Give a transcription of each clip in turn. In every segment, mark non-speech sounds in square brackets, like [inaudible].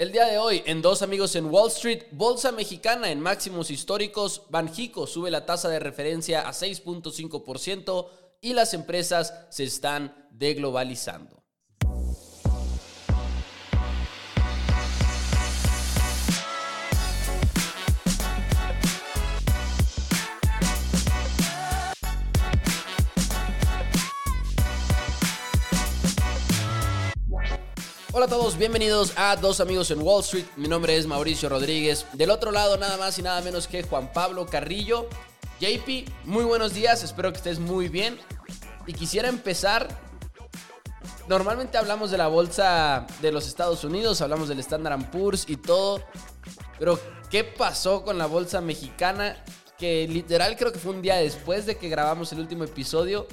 El día de hoy, en Dos Amigos en Wall Street, Bolsa Mexicana en máximos históricos, Banjico sube la tasa de referencia a 6.5% y las empresas se están deglobalizando. Hola a todos, bienvenidos a Dos Amigos en Wall Street. Mi nombre es Mauricio Rodríguez. Del otro lado, nada más y nada menos que Juan Pablo Carrillo. JP, muy buenos días, espero que estés muy bien. Y quisiera empezar. Normalmente hablamos de la bolsa de los Estados Unidos, hablamos del Standard Poor's y todo. Pero, ¿qué pasó con la bolsa mexicana? Que literal creo que fue un día después de que grabamos el último episodio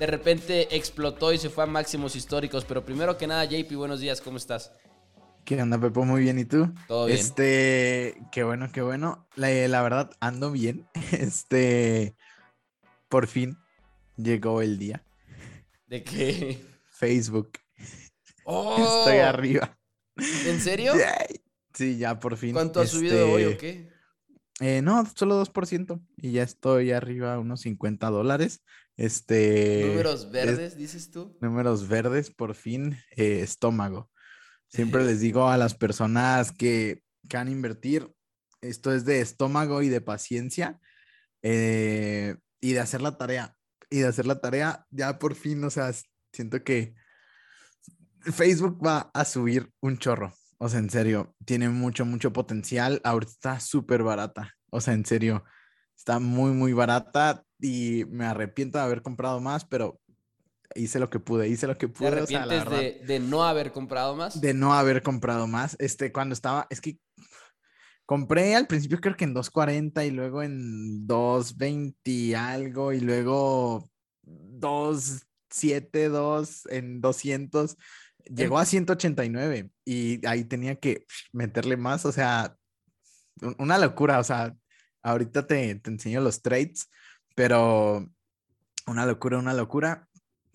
de repente explotó y se fue a máximos históricos. Pero primero que nada, JP, buenos días, ¿cómo estás? ¿Qué onda, Pepo? Muy bien, ¿y tú? Todo bien. Este, qué bueno, qué bueno. La, verdad, ando bien. [laughs] Este, por fin llegó el día. ¿De qué? Facebook. ¡Oh! [laughs] Estoy arriba. ¿En serio? Sí, ya por fin. ¿Cuánto ha subido hoy o qué? Eh, no, solo 2%. Y ya estoy arriba a unos 50 dólares. Este. Números verdes, dices tú. Números verdes, por fin, eh, estómago. Siempre [laughs] les digo a las personas que, que van a invertir, esto es de estómago y de paciencia eh, y de hacer la tarea. Y de hacer la tarea, ya por fin, o sea, siento que Facebook va a subir un chorro. O sea, en serio, tiene mucho, mucho potencial. Ahorita está súper barata. O sea, en serio, está muy, muy barata y me arrepiento de haber comprado más, pero hice lo que pude, hice lo que pude. ¿Te arrepientes de, no haber comprado más? De no haber comprado más. Este, cuando estaba, es que compré al principio creo que en 2.40 y luego en 2.20 algo y luego 2.7, 2 en 200. Llegó a 189 y ahí tenía que meterle más, o sea, una locura, o sea, ahorita te, te enseño los trades pero una locura, una locura.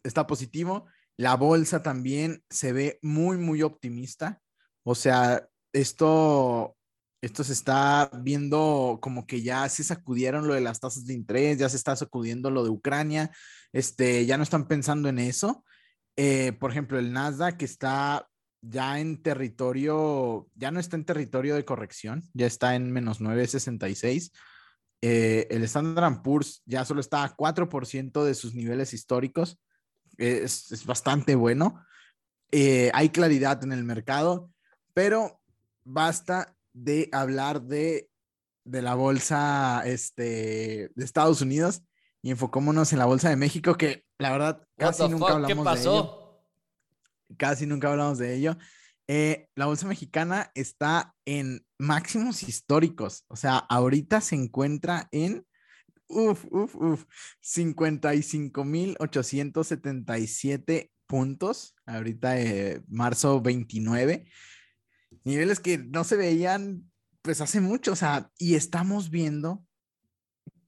Está positivo. La bolsa también se ve muy, muy optimista. O sea, esto, esto se está viendo como que ya se sacudieron lo de las tasas de interés, ya se está sacudiendo lo de Ucrania, este, ya no están pensando en eso. Eh, por ejemplo, el Nasdaq está ya en territorio, ya no está en territorio de corrección, ya está en menos 966. Eh, el Standard Poor's ya solo está a 4% de sus niveles históricos. Es, bastante bueno. Eh, hay claridad en el mercado, pero basta de hablar de, de la bolsa este, de Estados Unidos y enfocémonos en la bolsa de México, que la verdad casi nunca hablamos de ello. Casi nunca hablamos de ello. Eh, la bolsa mexicana está en máximos históricos. O sea, ahorita se encuentra en, uf, uf, uf, 55.877 puntos. Ahorita, eh, marzo 29. Niveles que no se veían, pues hace mucho. O sea, y estamos viendo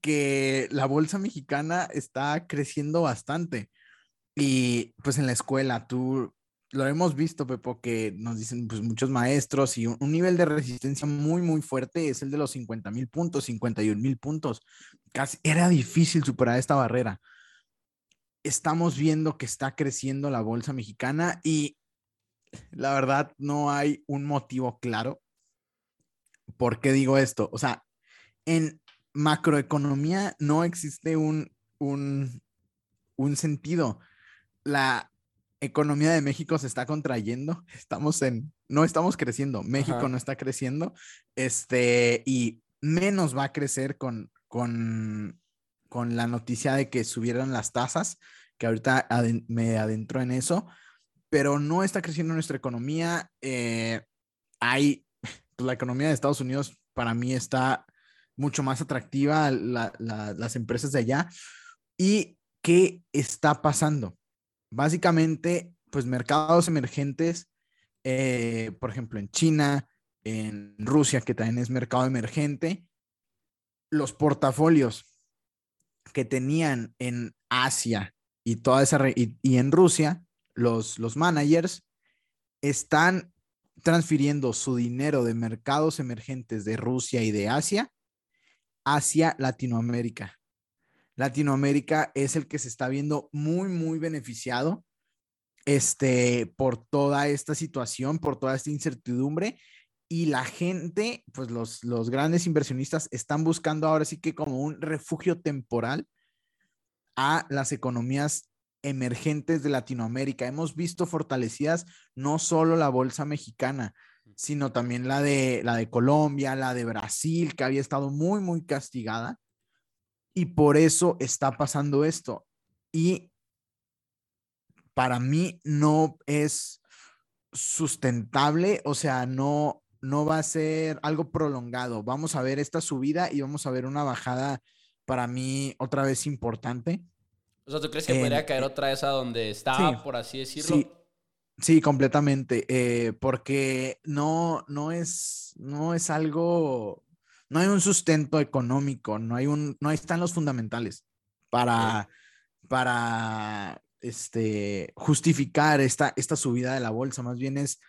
que la bolsa mexicana está creciendo bastante. Y pues en la escuela, tú lo hemos visto, Pepo, que nos dicen pues, muchos maestros y un, nivel de resistencia muy, muy fuerte es el de los 50 mil puntos, 51 mil puntos. Casi era difícil superar esta barrera. Estamos viendo que está creciendo la bolsa mexicana y la verdad no hay un motivo claro por qué digo esto. O sea, en macroeconomía no existe un, un, un sentido. La, economía de México se está contrayendo, estamos en, no estamos creciendo, México no está creciendo, este, y menos va a crecer con, con, con la noticia de que subieron las tasas, que ahorita me adentro en eso, pero no está creciendo nuestra economía. Eh, hay, pues, la economía de Estados Unidos para mí está mucho más atractiva, las empresas de allá. ¿Y qué está pasando? Básicamente, pues mercados emergentes, eh, por ejemplo, en China, en Rusia, que también es mercado emergente, los portafolios que tenían en Asia y toda esa y, en Rusia, los, los managers están transfiriendo su dinero de mercados emergentes de Rusia y de Asia hacia Latinoamérica. Latinoamérica es el que se está viendo muy, muy beneficiado este, por toda esta situación, por toda esta incertidumbre. Y la gente, pues los, los grandes inversionistas están buscando ahora sí que como un refugio temporal a las economías emergentes de Latinoamérica. Hemos visto fortalecidas no solo la bolsa mexicana, sino también la de, la de Colombia, la de Brasil, que había estado muy, muy castigada. Y por eso está pasando esto. Y para mí no es sustentable, o sea, no, no va a ser algo prolongado. Vamos a ver esta subida y vamos a ver una bajada para mí otra vez importante. O sea, ¿tú crees que podría caer otra vez a donde estaba, por así decirlo? Sí, sí completamente. Eh, porque no, no, es, no es algo, no hay un sustento económico, no hay un, no están los fundamentales para, para este, justificar esta, esta subida de la bolsa. Más bien es,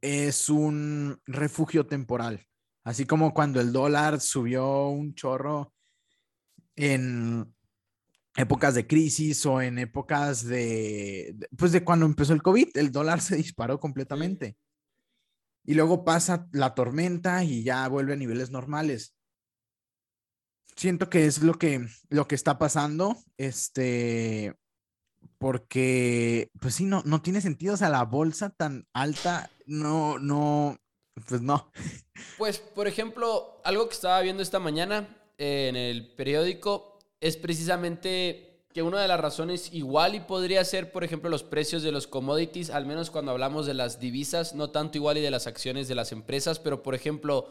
es un refugio temporal. Así como cuando el dólar subió un chorro en épocas de crisis o en épocas de, pues de cuando empezó el COVID, el dólar [laughs] se disparó completamente. Y luego pasa la tormenta y ya vuelve a niveles normales. Siento que es lo que, lo que está pasando, este, porque, pues sí, no, no tiene sentido, o sea, la bolsa tan alta, no, no, pues no. [laughs] Pues, por ejemplo, algo que estaba viendo esta mañana en el periódico, es precisamente que una de las razones igual y podría ser, por ejemplo, los precios de los commodities, al menos cuando hablamos de las divisas, no tanto igual y de las acciones de las empresas, pero por ejemplo,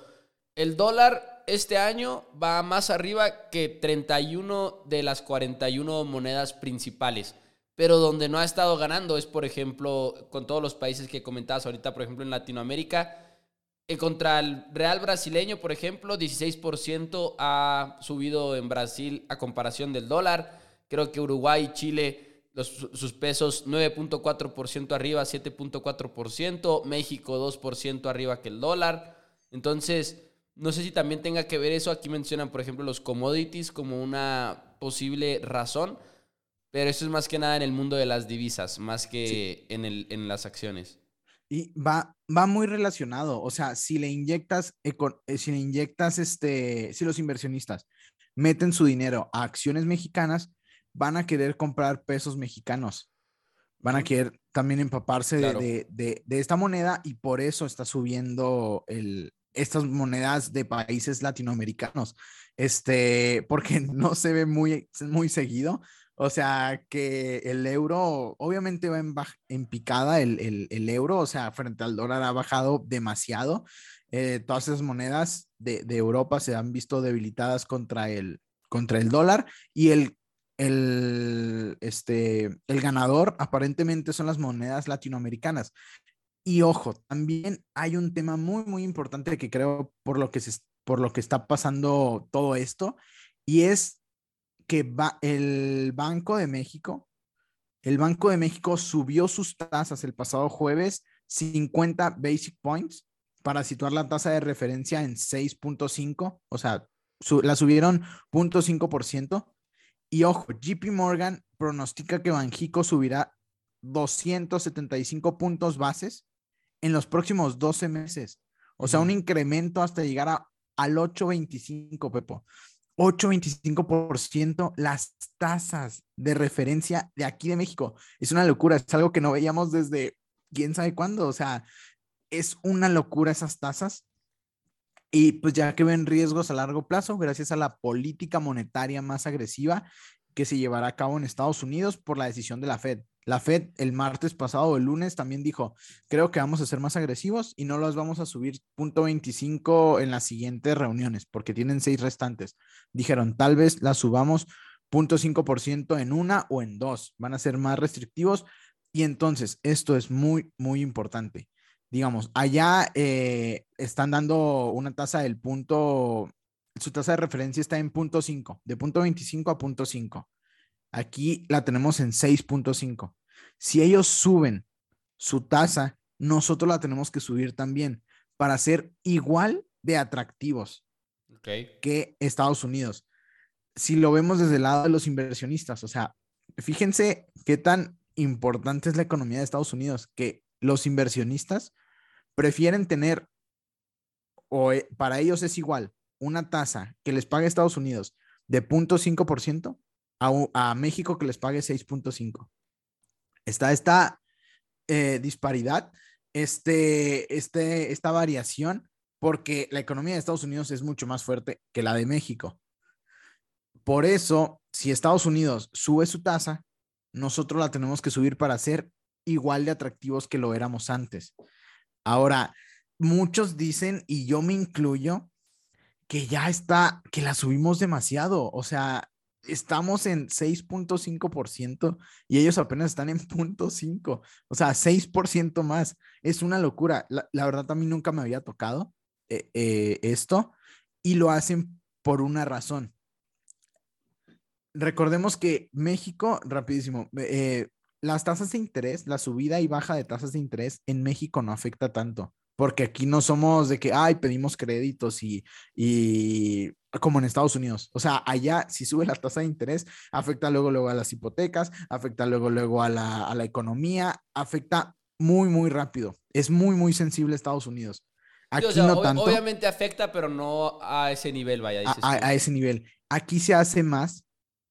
el dólar este año va más arriba que 31 de las 41 monedas principales. Pero donde no ha estado ganando es, por ejemplo, con todos los países que comentabas ahorita, por ejemplo, en Latinoamérica, eh, contra el Real brasileño, por ejemplo, 16% ha subido en Brasil a comparación del dólar. Creo que Uruguay y Chile, sus pesos 9.4% arriba, 7.4%. México 2% arriba que el dólar. Entonces, no sé si también tenga que ver eso. Aquí mencionan, por ejemplo, los commodities como una posible razón. Pero eso es más que nada en el mundo de las divisas, más que en, el, en las acciones. Y va, va muy relacionado. O sea, si le inyectas, eh, si le inyectas, este, si los inversionistas meten su dinero a acciones mexicanas, van a querer comprar pesos mexicanos. Van a querer también empaparse de, de, de, esta moneda y por eso está subiendo el, estas monedas de países latinoamericanos. Este, porque [laughs] no se ve muy, muy seguido, o sea, que el euro, obviamente va en, picada el, euro, o sea, frente al dólar ha bajado demasiado. Eh, todas esas monedas de, Europa se han visto debilitadas contra el, contra el dólar y el, el, este, el ganador aparentemente son las monedas latinoamericanas. Y ojo, también hay un tema muy, muy importante que creo por lo que, se, por lo que está pasando todo esto, y es que va, el Banco de México, el Banco de México subió sus tasas el pasado jueves 50 basic points para situar la tasa de referencia en 6.5, o sea, la subieron 0.5%. Y ojo, JP Morgan pronostica que Banjico subirá 275 puntos bases en los próximos 12 meses. O sea, un incremento hasta llegar a, al 8.25, Pepo. 8.25% las tasas de referencia de aquí de México. Es una locura, es algo que no veíamos desde quién sabe cuándo. O sea, es una locura esas tasas. Y pues ya que ven riesgos a largo plazo, gracias a la política monetaria más agresiva que se llevará a cabo en Estados Unidos por la decisión de la Fed. La Fed el martes pasado, el lunes, también dijo, creo que vamos a ser más agresivos y no los vamos a subir punto 25 en las siguientes reuniones, porque tienen seis restantes. Dijeron, tal vez las subamos punto 5% en una o en dos. Van a ser más restrictivos. Y entonces, esto es muy, muy importante. Digamos, allá eh, están dando una tasa del punto, su tasa de referencia está en punto 5, de punto 25 a punto 5. Aquí la tenemos en 6.5. Si ellos suben su tasa nosotros la tenemos que subir también para ser igual de atractivos que Estados Unidos. Si lo vemos desde el lado de los inversionistas, o sea, fíjense qué tan importante es la economía de Estados Unidos, que los inversionistas prefieren tener, o eh, para ellos es igual, una tasa que les pague Estados Unidos de 0.5% a, a México que les pague 6.5%. Está esta eh, disparidad, este, este, esta variación, porque la economía de Estados Unidos es mucho más fuerte que la de México. Por eso, si Estados Unidos sube su tasa, nosotros la tenemos que subir para ser igual de atractivos que lo éramos antes. Ahora, muchos dicen, y yo me incluyo, que ya está, que la subimos demasiado. O sea, estamos en 6.5% y ellos apenas están en 0.5, o sea, 6% más. Es una locura. La, verdad, a mí nunca me había tocado eh, eh, esto y lo hacen por una razón. Recordemos que México, rapidísimo, eh, las tasas de interés, la subida y baja de tasas de interés en México no afecta tanto porque aquí no somos de que, ay, pedimos créditos y, y como en Estados Unidos. O sea, allá si sube la tasa de interés, afecta luego, luego a las hipotecas, afecta luego, luego a la, a la economía, afecta muy, muy rápido. Es muy, muy sensible Estados Unidos. Aquí no tanto. Obviamente afecta, pero no a ese nivel, vaya. A, a, ese nivel. Aquí se hace más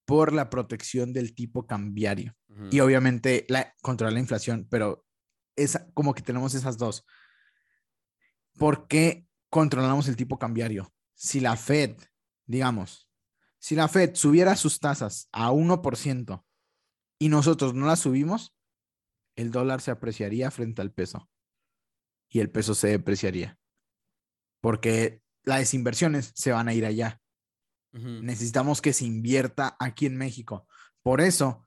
por la protección del tipo cambiario. Y obviamente la, controlar la inflación, pero es como que tenemos esas dos. ¿por qué controlamos el tipo cambiario? Si la Fed, digamos, si la Fed subiera sus tasas a 1% y nosotros no las subimos, el dólar se apreciaría frente al peso y el peso se depreciaría. Porque las inversiones se van a ir allá. Necesitamos que se invierta aquí en México. Por eso,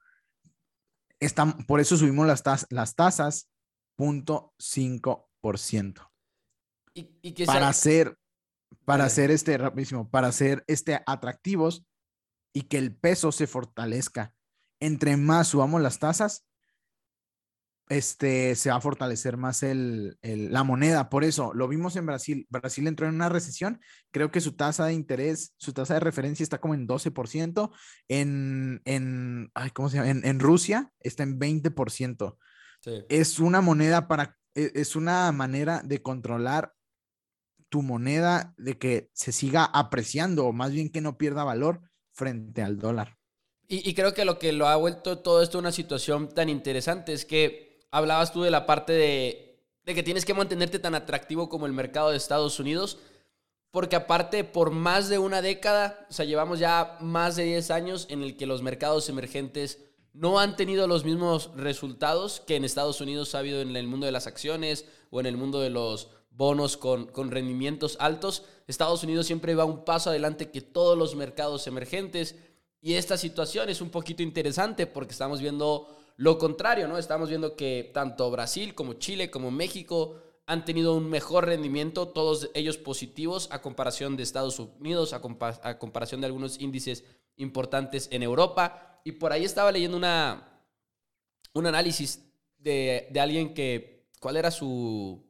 por eso subimos las, las tasas 0.5% para hacer, para hacer este rapidísimo, para hacer este atractivos y que el peso se fortalezca. Entre más subamos las tasas, este, se va a fortalecer más el, la moneda. Por eso lo vimos en Brasil. Brasil entró en una recesión. Creo que su tasa de interés, su tasa de referencia está como en 12%. En, en, ¿cómo se llama? En, Rusia está en 20%. Es una moneda para, e, es una manera de controlar tu moneda de que se siga apreciando o más bien que no pierda valor frente al dólar. Y, creo que lo que lo ha vuelto todo esto una situación tan interesante es que hablabas tú de la parte de, de que tienes que mantenerte tan atractivo como el mercado de Estados Unidos, porque aparte por más de una década, o sea, llevamos ya más de 10 años en el que los mercados emergentes no han tenido los mismos resultados que en Estados Unidos ha habido en el mundo de las acciones o en el mundo de los bonos con, con rendimientos altos. Estados Unidos siempre va un paso adelante que todos los mercados emergentes. Y esta situación es un poquito interesante porque estamos viendo lo contrario, ¿no? Estamos viendo que tanto Brasil como Chile como México han tenido un mejor rendimiento, todos ellos positivos a comparación de Estados Unidos, a, comparación de algunos índices importantes en Europa. Y por ahí estaba leyendo una, un análisis de, de alguien que, ¿cuál era su,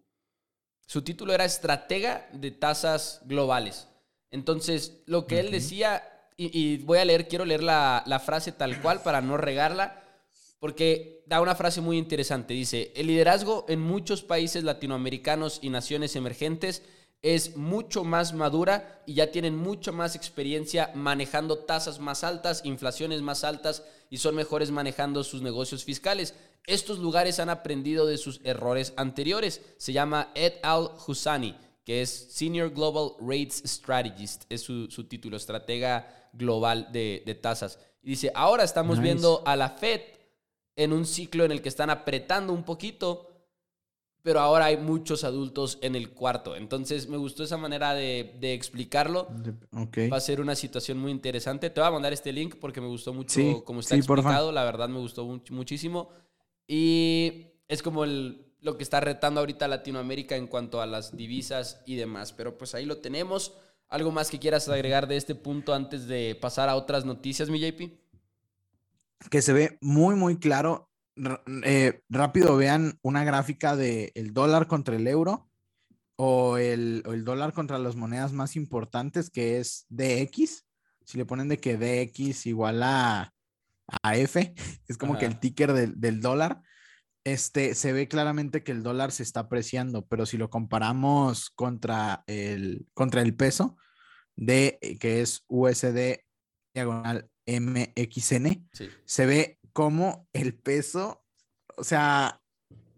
su título era Estratega de Tasas Globales. Entonces, lo que él decía, y, voy a leer, quiero leer la, la frase tal cual para no regarla, porque da una frase muy interesante. Dice, el liderazgo en muchos países latinoamericanos y naciones emergentes es mucho más madura y ya tienen mucho más experiencia manejando tasas más altas, inflaciones más altas y son mejores manejando sus negocios fiscales. Estos lugares han aprendido de sus errores anteriores. Se llama Ed Al-Husani, que es Senior Global Rates Strategist, es su, título, estratega global de, tasas. Y dice, ahora estamos viendo a la Fed en un ciclo en el que están apretando un poquito, pero ahora hay muchos adultos en el cuarto. Entonces me gustó esa manera de, explicarlo. Va a ser una situación muy interesante. Te voy a mandar este link porque me gustó mucho cómo está explicado. La verdad me gustó muchísimo. Y es como el, lo que está retando ahorita Latinoamérica en cuanto a las divisas y demás. Pero pues ahí lo tenemos. ¿Algo más que quieras agregar de este punto antes de pasar a otras noticias, mi JP? Que se ve muy, muy claro eh, rápido vean una gráfica del el dólar contra el euro o el, dólar contra las monedas más importantes, que es DX. Si le ponen de que DX igual a, a F, [laughs] es como que el ticker del, dólar, este, se ve claramente que el dólar se está apreciando, pero si lo comparamos contra el, contra el peso, de, que es USD diagonal MXN, se ve como el peso, o sea,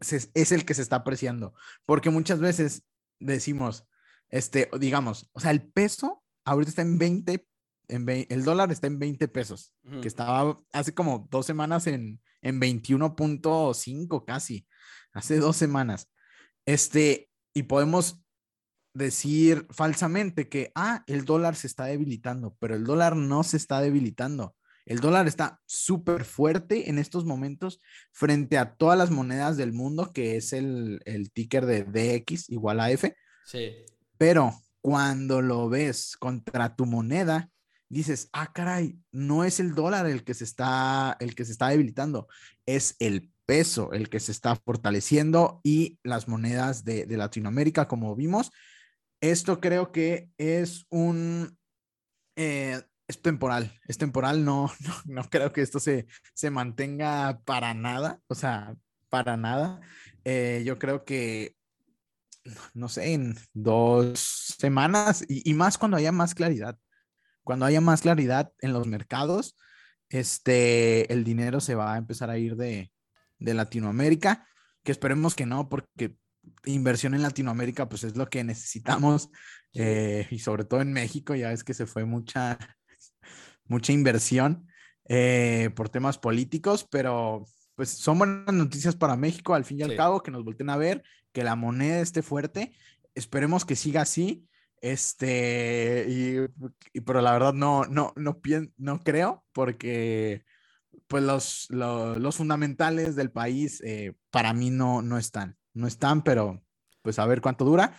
es el que se está apreciando, porque muchas veces decimos, este, digamos, o sea, el peso ahorita está en 20, en el dólar está en 20 pesos, que estaba hace como dos semanas en, en 21.5 casi, hace dos semanas. Este, y podemos decir falsamente que, ah, el dólar se está debilitando, pero el dólar no se está debilitando. El dólar está súper fuerte en estos momentos frente a todas las monedas del mundo, que es el, el ticker de DX igual a F. Sí. Pero cuando lo ves contra tu moneda, dices, ah, caray, no es el dólar el que se está, el que se está debilitando, es el peso el que se está fortaleciendo y las monedas de, de Latinoamérica, como vimos. Esto creo que es un, eh, es temporal, es temporal, [laughs] no, no, creo que esto se, se mantenga para nada, o sea, para nada. Eh, yo creo que, no sé, en dos semanas y, y, más cuando haya más claridad, cuando haya más claridad en los mercados, este, el dinero se va a empezar a ir de, de Latinoamérica, que esperemos que no, porque inversión en Latinoamérica, pues es lo que necesitamos, eh, y sobre todo en México, ya es que se fue mucha, mucha inversión eh, por temas políticos, pero pues son buenas noticias para México, al fin y al cabo, que nos volteen a ver, que la moneda esté fuerte, esperemos que siga así, este, y, pero la verdad no, no, no, no creo, porque pues los, los, fundamentales del país eh, para mí no, no están, no están, pero pues a ver cuánto dura.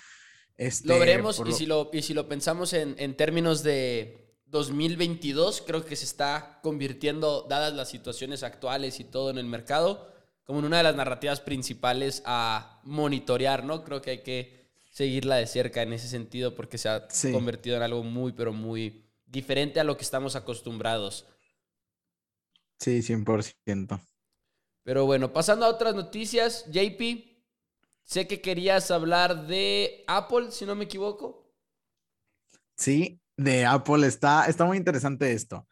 Este, lo veremos y, si lo, y si lo pensamos en, en términos de, 2022 creo que se está convirtiendo, dadas las situaciones actuales y todo en el mercado, como en una de las narrativas principales a monitorear, ¿no? Creo que hay que seguirla de cerca en ese sentido porque se ha convertido en algo muy, pero muy diferente a lo que estamos acostumbrados. Sí, 100%. Pero bueno, pasando a otras noticias, JP, sé que querías hablar de Apple, si no me equivoco. Sí, de Apple. Está, está muy interesante esto.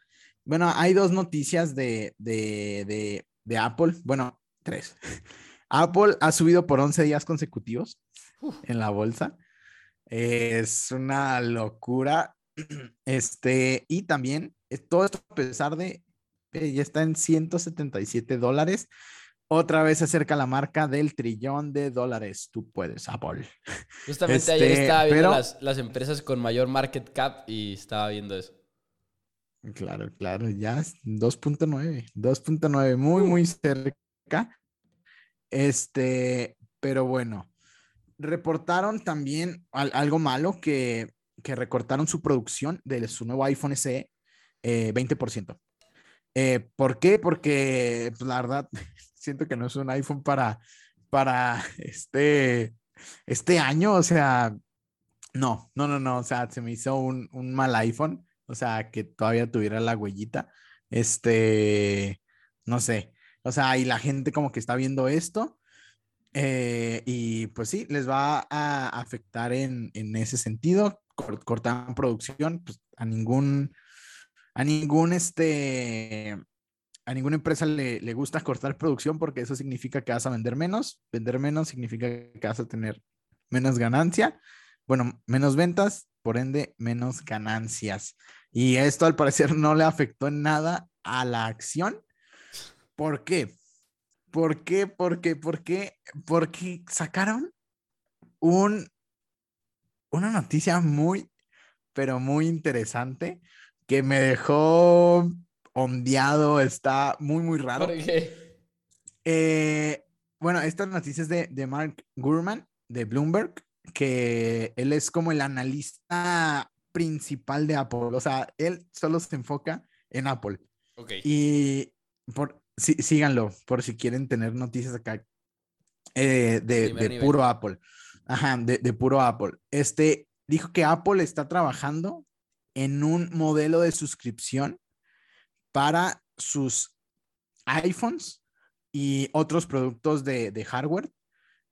Bueno, hay dos noticias de, de, de, Apple. Bueno, tres. [laughs] Apple ha subido por 11 días consecutivos en la bolsa. Es una locura. [clears throat] Este, y también eh, todo esto a pesar de, ya está en 177 dólares. Otra vez se acerca la marca del trillón de dólares. Tú puedes, Apple. Justamente ayer este, estaba viendo las, empresas con mayor market cap y estaba viendo eso. Claro, claro, ya 2.9, 2.9, muy, muy cerca. Este, pero bueno, reportaron también algo malo que, que, recortaron su producción de su nuevo iPhone SE eh, 20%. Eh, ¿Por qué? Porque pues, la verdad siento que no es un iPhone para, para [laughs] este, este año, o sea, no, no, no, no, o sea, se me hizo un, un mal iPhone, o sea, que todavía tuviera la huellita, este, no sé, o sea, y la gente como que está viendo esto. Eh, y pues sí, les va a afectar en, en ese sentido. Cortan producción, pues a ningún, a ningún este, a ninguna empresa le, le, gusta [laughs] cortar producción porque eso significa que vas a vender menos. Vender menos significa que vas a tener menos ganancia. Bueno, menos ventas, por ende, menos ganancias. Y esto al parecer no le afectó en nada a la acción. ¿Por qué? ¿Por qué? ¿Por qué? ¿Por qué? Porque sacaron un, una noticia muy, pero muy interesante que me dejó ondeado, está muy, muy raro. ¿Por qué? Eh, bueno, esta noticia es de, de Mark Gurman, de Bloomberg, que él es como el analista principal de Apple. O sea, él solo se enfoca en Apple. Okay. Y por, sí, síganlo por si quieren tener noticias acá eh, de, puro Apple. Ajá, de, de, puro Apple. Este dijo que Apple está trabajando en un modelo de suscripción para sus iPhones y otros productos de, de hardware.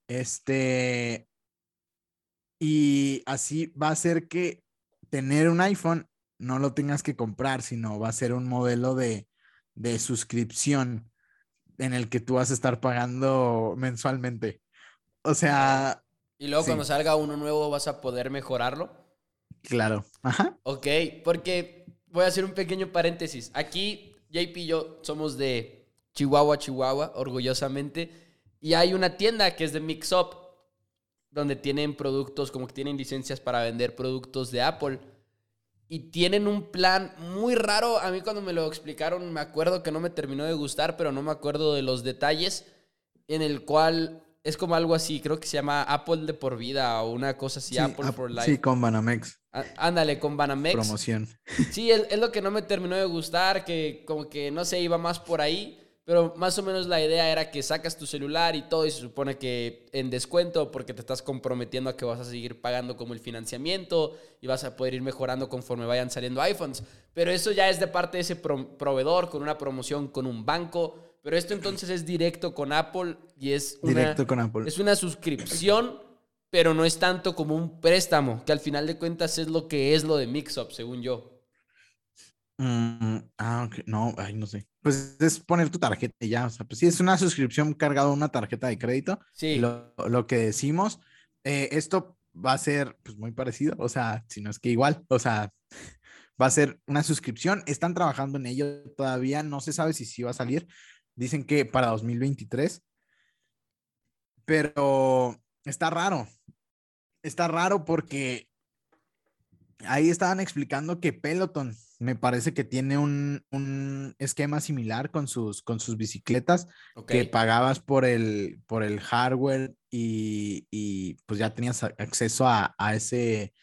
Este, y así va a ser que tener un iPhone no lo tengas que comprar, sino va a ser un modelo de, de suscripción en el que tú vas a estar pagando mensualmente. O sea... Y luego cuando salga uno nuevo vas a poder mejorarlo. Claro. Ajá. Ok, porque voy a hacer un pequeño paréntesis. Aquí JP y yo somos de Chihuahua, Chihuahua, orgullosamente. Y hay una tienda que es de Mix Up, donde tienen productos, como que tienen licencias para vender productos de Apple. Y tienen un plan muy raro. A mí cuando me lo explicaron me acuerdo que no me terminó de gustar, pero no me acuerdo de los detalles. En el cual es como algo así, creo que se llama Apple de por vida o una cosa así, Apple for Life. Sí, con Banamex. Ándale, con Banamex. Promoción. Sí, es, es, lo que no me terminó de gustar, que como que no sé, iba más por ahí. Pero más o menos la idea era que sacas tu celular y todo y se supone que en descuento porque te estás comprometiendo a que vas a seguir pagando como el financiamiento y vas a poder ir mejorando conforme vayan saliendo iPhones. Pero eso ya es de parte de ese proveedor con una promoción con un banco. Pero esto entonces es directo con Apple y es una, directo con Apple. es una suscripción, pero no es tanto como un préstamo, que al final de cuentas es lo que es lo de Mixup, según yo. Mm, ah. No, ay, no sé. Pues es poner tu tarjeta y ya. O sea, pues sí, es una suscripción cargada a una tarjeta de crédito. Sí. Lo, lo que decimos. Eh, esto va a ser pues muy parecido. O sea, si no es que igual. O sea, va a ser una suscripción. Están trabajando en ello todavía. No se sabe si sí va a salir. Dicen que para 2023. Pero está raro. Está raro porque ahí estaban explicando que Peloton me parece que tiene un, un esquema similar con sus, con sus bicicletas, que pagabas por el, por el hardware y, y pues ya tenías acceso a, a, ese,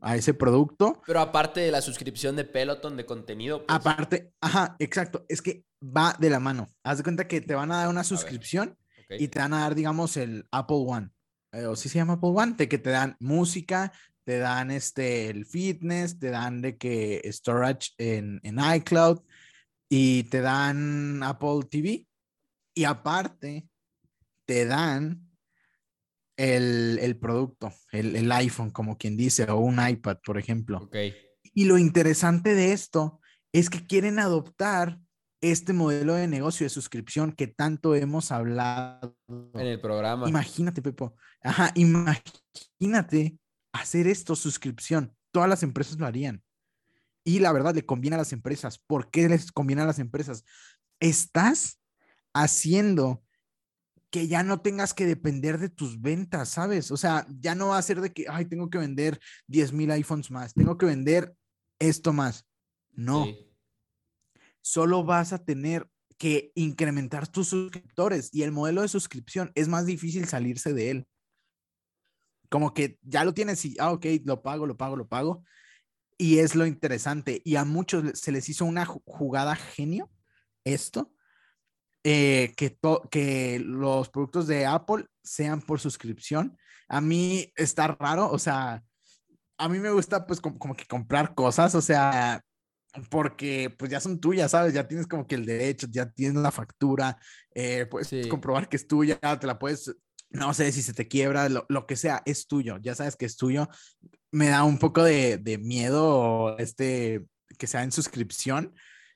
a ese producto. Pero aparte de la suscripción de Peloton de contenido. Pues. Aparte, ajá, exacto, es que va de la mano. Haz de cuenta que te van a dar una suscripción y te van a dar, digamos, el Apple One. Eh, o sí se llama Apple One, de que te dan música, te dan este, el fitness, te dan de que storage en, en iCloud y te dan Apple TV. Y aparte, te dan el, el producto, el, el, iPhone, como quien dice, o un iPad, por ejemplo. Okay. Y lo interesante de esto es que quieren adoptar este modelo de negocio de suscripción que tanto hemos hablado en el programa. Imagínate, Pepo. Ajá, imagínate hacer esto, suscripción. Todas las empresas lo harían. Y la verdad, le conviene a las empresas. ¿Por qué les conviene a las empresas? Estás haciendo que ya no tengas que depender de tus ventas, ¿sabes? O sea, ya no va a ser de que, ay, tengo que vender 10 mil iPhones más, tengo que vender esto más. No. Solo vas a tener que incrementar tus suscriptores y el modelo de suscripción es más difícil salirse de él como que ya lo tienes y, ah, ok, lo pago, lo pago, lo pago. Y es lo interesante. Y a muchos se les hizo una jugada genio esto, eh, que, que los productos de Apple sean por suscripción. A mí está raro, o sea, a mí me gusta pues como, que comprar cosas, o sea, porque pues ya son tuyas, ¿sabes? Ya tienes como que el derecho, ya tienes la factura, eh, puedes comprobar que es tuya, te la puedes no sé si se te quiebra, lo, que sea, es tuyo, ya sabes que es tuyo. Me da un poco de, miedo este, que sea en suscripción,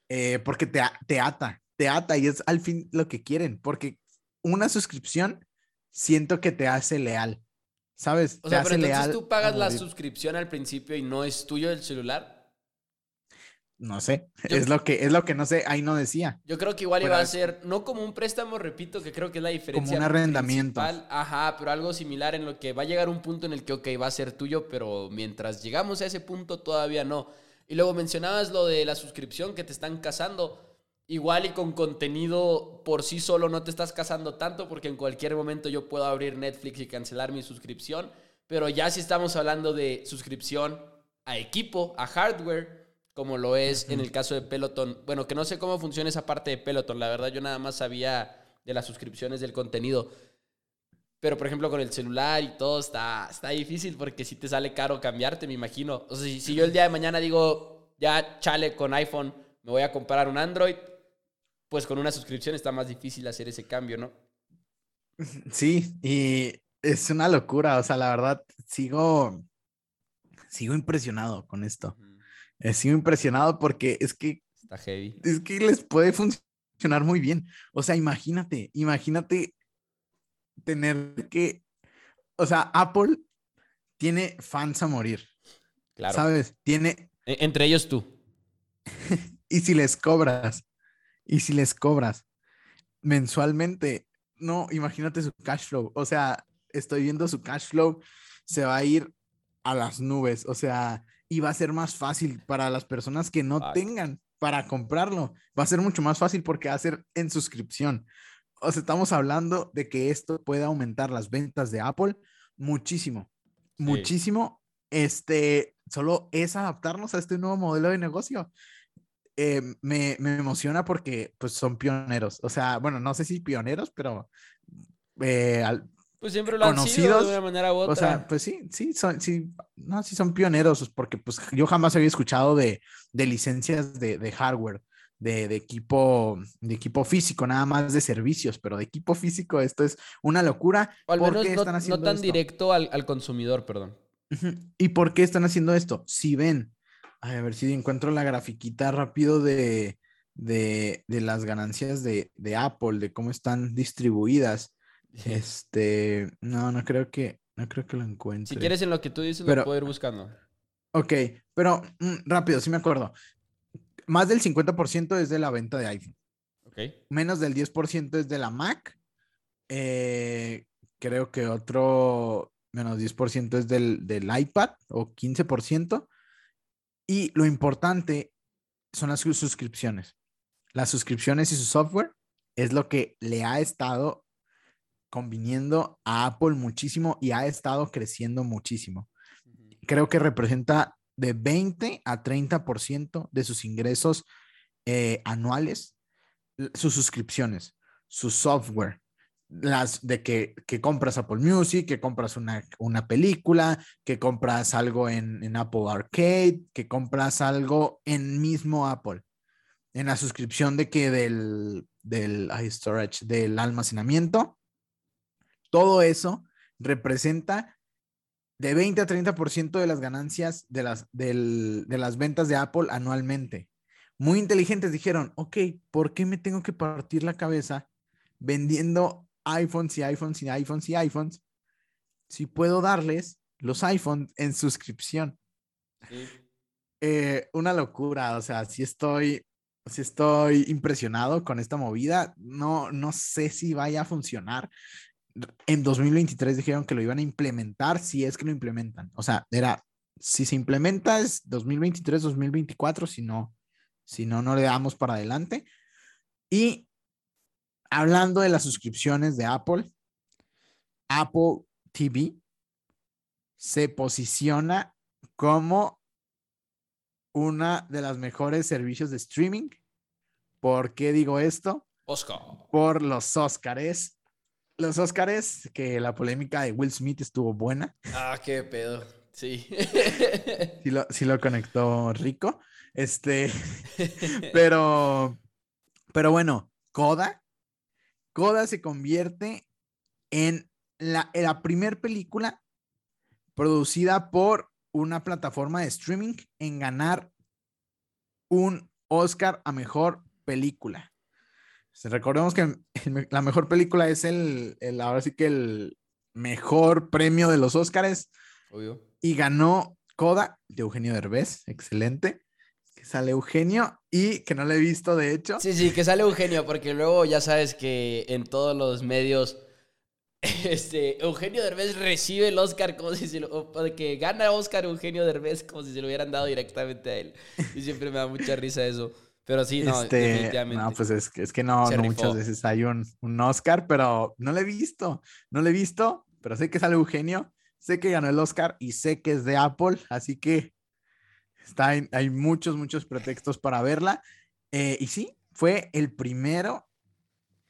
eh, porque te, te ata, te ata y es al fin lo que quieren, porque una suscripción siento que te hace leal, ¿sabes? O sea, pero entonces tú pagas la suscripción al principio y no es tuyo el celular. No sé, [laughs] es lo que es lo que no sé, ahí no decía. Yo creo que igual iba a ser no como un préstamo, repito, que creo que es la diferencia. Como un arrendamiento. Ajá, pero algo similar en lo que va a llegar un punto en el que ok, va a ser tuyo, pero mientras llegamos a ese punto todavía no. Y luego mencionabas lo de la suscripción que te están casando. Igual y con contenido por sí solo no te estás casando tanto porque en cualquier momento yo puedo abrir Netflix y cancelar mi suscripción, pero ya si estamos hablando de suscripción a equipo, a hardware, como lo es en el caso de Peloton. Bueno, que no sé cómo funciona esa parte de Peloton, la verdad yo nada más sabía de las suscripciones del contenido. Pero, por ejemplo, con el celular y todo está, está difícil porque si te sale caro cambiarte, me imagino. O sea, si, si yo el día de mañana digo, ya chale con iPhone, me voy a comprar un Android, pues con una suscripción está más difícil hacer ese cambio, ¿no? Sí, y es una locura, o sea, la verdad, sigo, sigo impresionado con esto. Eh, sigo impresionado porque es que... Está heavy. Es que les puede funcionar muy bien. O sea, imagínate, imagínate tener que, o sea, Apple tiene fans a morir. Claro. ¿Sabes? Tiene... E, entre ellos tú. [laughs] y si les cobras, y si les cobras mensualmente, no, imagínate su cash flow. O sea, estoy viendo su cash flow, se va a ir a las nubes. O sea, y va a ser más fácil para las personas que no tengan para comprarlo. Va a ser mucho más fácil porque va a ser en suscripción. O sea, estamos hablando de que esto puede aumentar las ventas de Apple muchísimo, muchísimo. Este, solo es adaptarnos a este nuevo modelo de negocio. Eh, me, me, emociona porque pues son pioneros. O sea, bueno, no sé si pioneros, pero eh, pues siempre lo conocidos, han sido de una manera u otra. O sea, pues sí, sí, son, sí, no, sí son pioneros, porque pues yo jamás había escuchado de, de licencias de, de hardware de, equipo, de equipo físico, nada más de servicios, pero de equipo físico esto es una locura. O al menos no, tan directo al, consumidor, perdón. ¿Y por qué están haciendo esto? Si ven, a ver si encuentro la grafiquita rápido de, de, las ganancias de, Apple, de cómo están distribuidas. Este, no, no creo que, no creo que lo encuentre. Si quieres en lo que tú dices, lo puedo ir buscando. Ok, pero mm, rápido, sí me acuerdo más del 50% es de la venta de iPhone. Menos del 10% es de la Mac. Eh, creo que otro menos 10% es del, del iPad o 15%. Y lo importante son las suscripciones. Las suscripciones y su software es lo que le ha estado conviniendo a Apple muchísimo y ha estado creciendo muchísimo. Creo que representa de 20 a 30% de sus ingresos eh, anuales, sus suscripciones, su software, las de que, compras Apple Music, que compras una, película, que compras algo en, Apple Arcade, que compras algo en mismo Apple, en la suscripción de que del, del storage, del almacenamiento, todo eso representa de 20 a 30% de las ganancias de las, de las ventas de Apple anualmente. Muy inteligentes dijeron, ok, ¿por qué me tengo que partir la cabeza vendiendo iPhones y iPhones y iPhones y iPhones si puedo darles los iPhones en suscripción? Eh, una locura, o sea, si estoy, si estoy impresionado con esta movida. No, no sé si vaya a funcionar en 2023 dijeron que lo iban a implementar si es que lo implementan. O sea, era, si se implementa es 2023, 2024, si no, si no, no le damos para adelante. Y hablando de las suscripciones de Apple, Apple TV se posiciona como una de las mejores servicios de streaming. ¿Por qué digo esto? Oscar. Por los Oscars los Oscars, que la polémica de Will Smith estuvo buena. Ah, qué pedo. Sí. [laughs] sí, lo, conectó rico. Este, [laughs] pero, pero bueno, Coda, Coda se convierte en la, en la primer película producida por una plataforma de streaming en ganar un Oscar a mejor película. Recordemos que la mejor película es el, ahora sí que el mejor premio de los Oscars. Obvio. Y ganó Coda de Eugenio Derbez, excelente. Que sale Eugenio y que no le he visto, de hecho. Sí, sí, que sale Eugenio, porque luego ya sabes que en todos los medios [laughs] este, Eugenio Derbez recibe el Oscar como si se lo, que gana Oscar Eugenio Derbez como si se lo hubieran dado directamente a él. Y siempre me da mucha risa eso. Pero sí, no, este, definitivamente. No, pues es, es que no, no muchas veces hay un, un, Oscar, pero no lo he visto. No lo he visto, pero sé que sale Eugenio, sé que ganó el Oscar y sé que es de Apple, así que Está hay muchos, muchos pretextos para verla. Eh, y sí, fue el primero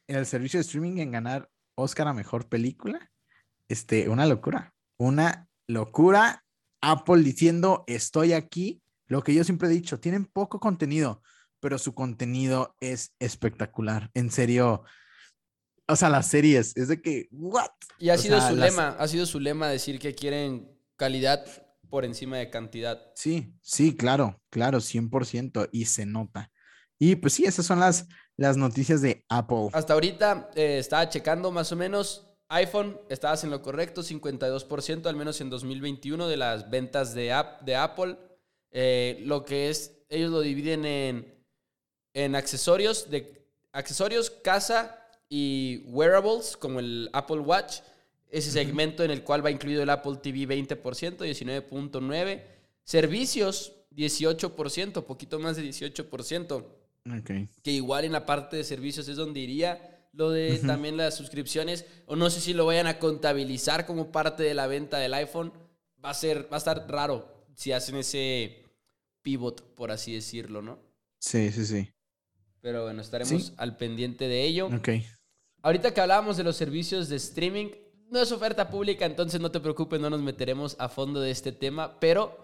en el servicio de streaming en ganar Oscar a Mejor Película. Este, una locura, una locura. Apple diciendo, estoy aquí. Lo que yo siempre he dicho, tienen poco contenido, pero su contenido es espectacular. En serio, o sea, las series, es de que, ¿what? Y ha sido su lema, ha sido su lema decir que quieren calidad por encima de cantidad. Sí, sí, claro, claro, 100% y se nota. Y pues sí, esas son las, las noticias de Apple. Hasta ahorita eh, estaba checando más o menos. iPhone, estabas en lo correcto, 52%, al menos en 2021, de las ventas de, app, de Apple. Eh, lo que es, ellos lo dividen en, en accesorios, de, accesorios, casa y wearables, como el Apple Watch. Ese segmento en el cual va incluido el Apple TV 20%, 19.9%. Servicios, 18%, poquito más de 18%. Que igual en la parte de servicios es donde iría lo de también las suscripciones. O no sé si lo vayan a contabilizar como parte de la venta del iPhone. Va a ser, va a estar raro si hacen ese pivot, por así decirlo, ¿no? Sí, sí, sí. Pero bueno, estaremos al pendiente de ello. Ok. Ahorita que hablábamos de los servicios de streaming, no es oferta pública, entonces no te preocupes, no nos meteremos a fondo de este tema, pero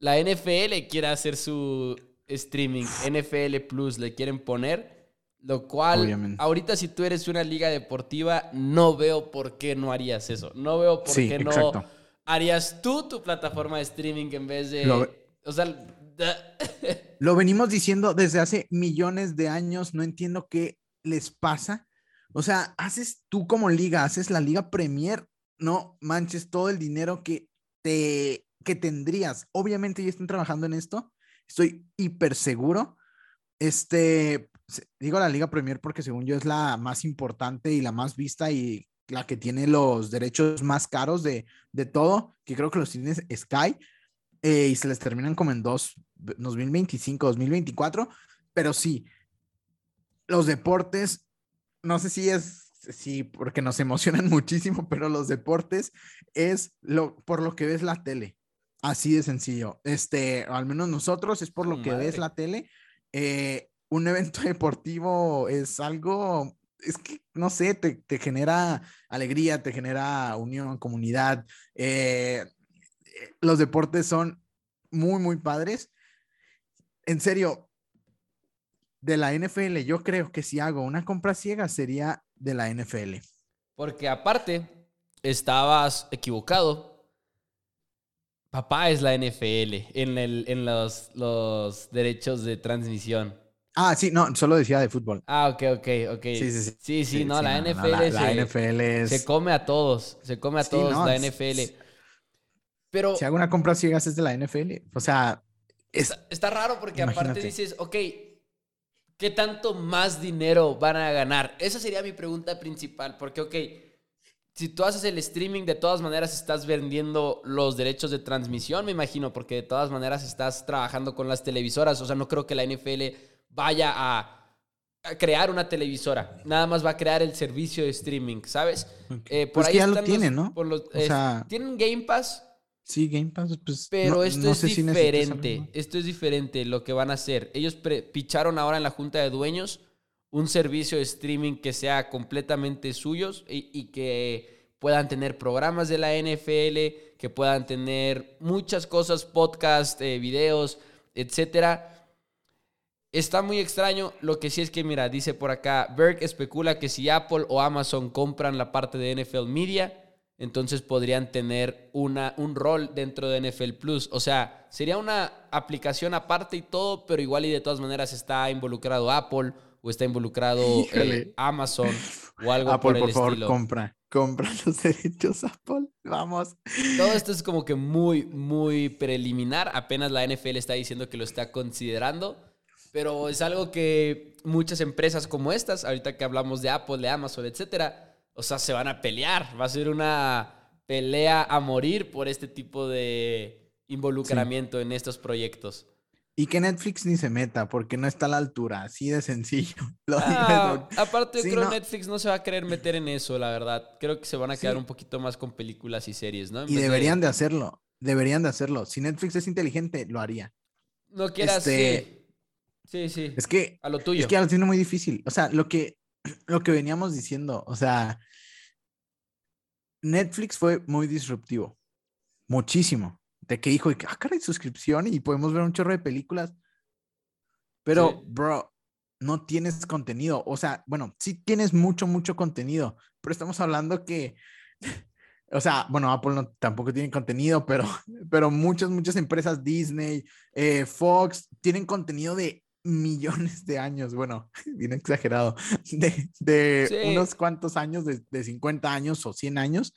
la NFL quiere hacer su streaming, NFL Plus le quieren poner, lo cual ahorita si tú eres una liga deportiva, no veo por qué no harías eso. No veo por qué no harías tú tu plataforma de streaming en vez de... Lo, o sea, [laughs] lo venimos diciendo desde hace millones de años, no entiendo qué les pasa. O sea, haces tú como liga, haces la liga Premier, no manches todo el dinero que te que tendrías. Obviamente ya están trabajando en esto, Estoy hiper seguro. Este, digo la Liga Premier porque según yo es la más importante y la más vista y la que tiene los derechos más caros de, de todo, que creo que los tiene Sky, eh, y se les terminan como en dos, 2025, 2024, pero sí, los deportes, no sé si es, sí, porque nos emocionan [laughs] muchísimo, pero los deportes es lo, por lo que ves la tele. Así de sencillo. Este, al menos nosotros es por lo que ves la tele. Eh, un evento [laughs] deportivo es algo, es que, no sé, te, genera alegría, te genera unión, comunidad. Eh, los deportes son muy, muy padres. En serio, de la NFL, yo creo que si hago una compra ciega sería de la NFL. Porque aparte, estabas equivocado Papá es la NFL en, el, en los, los derechos de transmisión. Ah, sí, no, solo decía de fútbol. Ah, ok, ok, ok. Sí, sí, sí. Sí, sí, no, la, NFL la, NFL es... se come a todos, se come a todos la NFL. Pero... Si hago una compra ciegas es de la NFL, o sea... Está, raro porque aparte dices, ok, ¿qué tanto más dinero van a ganar? Esa sería mi pregunta principal, porque, ok, si tú haces el streaming, de todas maneras estás vendiendo los derechos de transmisión, me imagino, porque de todas maneras estás trabajando con las televisoras. O sea, no creo que la NFL vaya a, crear una televisora. Nada más va a crear el servicio de streaming, ¿sabes? Eh, por pues ahí ya lo tienen, ¿no? tienen Game Pass. Sí, Game Pass, pues. Pero esto es diferente. esto es diferente lo que van a hacer. Ellos picharon ahora en la junta de dueños un servicio de streaming que sea completamente suyos y, que puedan tener programas de la NFL, que puedan tener muchas cosas, podcast, eh, videos, etcétera. Está muy extraño. Lo que sí es que, mira, dice por acá, Berg especula que si Apple o Amazon compran la parte de NFL Media, entonces podrían tener una, un rol dentro de NFL Plus. O sea, sería una aplicación aparte y todo, pero igual y de todas maneras está involucrado Apple o está involucrado eh, Amazon o algo Apple, por el favor, compra, compra [laughs] los derechos Apple, vamos. Todo esto es como que muy, muy preliminar. Apenas la NFL está diciendo que lo está considerando, pero es algo que muchas empresas como estas, ahorita que hablamos de Apple, de Amazon, etcétera, o sea, se van a pelear. Va a ser una pelea a morir por este tipo de involucramiento en estos proyectos. Y que Netflix ni se meta porque no está a la altura, así de sencillo. [laughs] Ah, aparte, yo creo que Netflix no se va a querer meter en eso, la verdad. Creo que se van a quedar un poquito más con películas y series, ¿no? y deberían de... hacerlo, deberían de hacerlo. Si Netflix es inteligente, lo haría. No quieras. Este, sí. sí, sí. Es que. A lo tuyo. Es que lo tiene muy difícil. O sea, lo que, [clears throat] lo que veníamos diciendo, o sea, Netflix fue muy disruptivo. Muchísimo. De que dijo, ah, caray, suscripción y podemos ver un chorro de películas. Pero, Sí. bro, no tienes contenido. O sea, bueno, sí tienes mucho, mucho contenido, pero estamos hablando que, [laughs] o sea, bueno, Apple no, tampoco tiene contenido, pero, [laughs] pero muchas, muchas empresas, Disney, eh, Fox, tienen contenido de millones de años, bueno, [laughs] bien exagerado, de, de Sí. unos cuantos años, de, de 50 años o 100 años.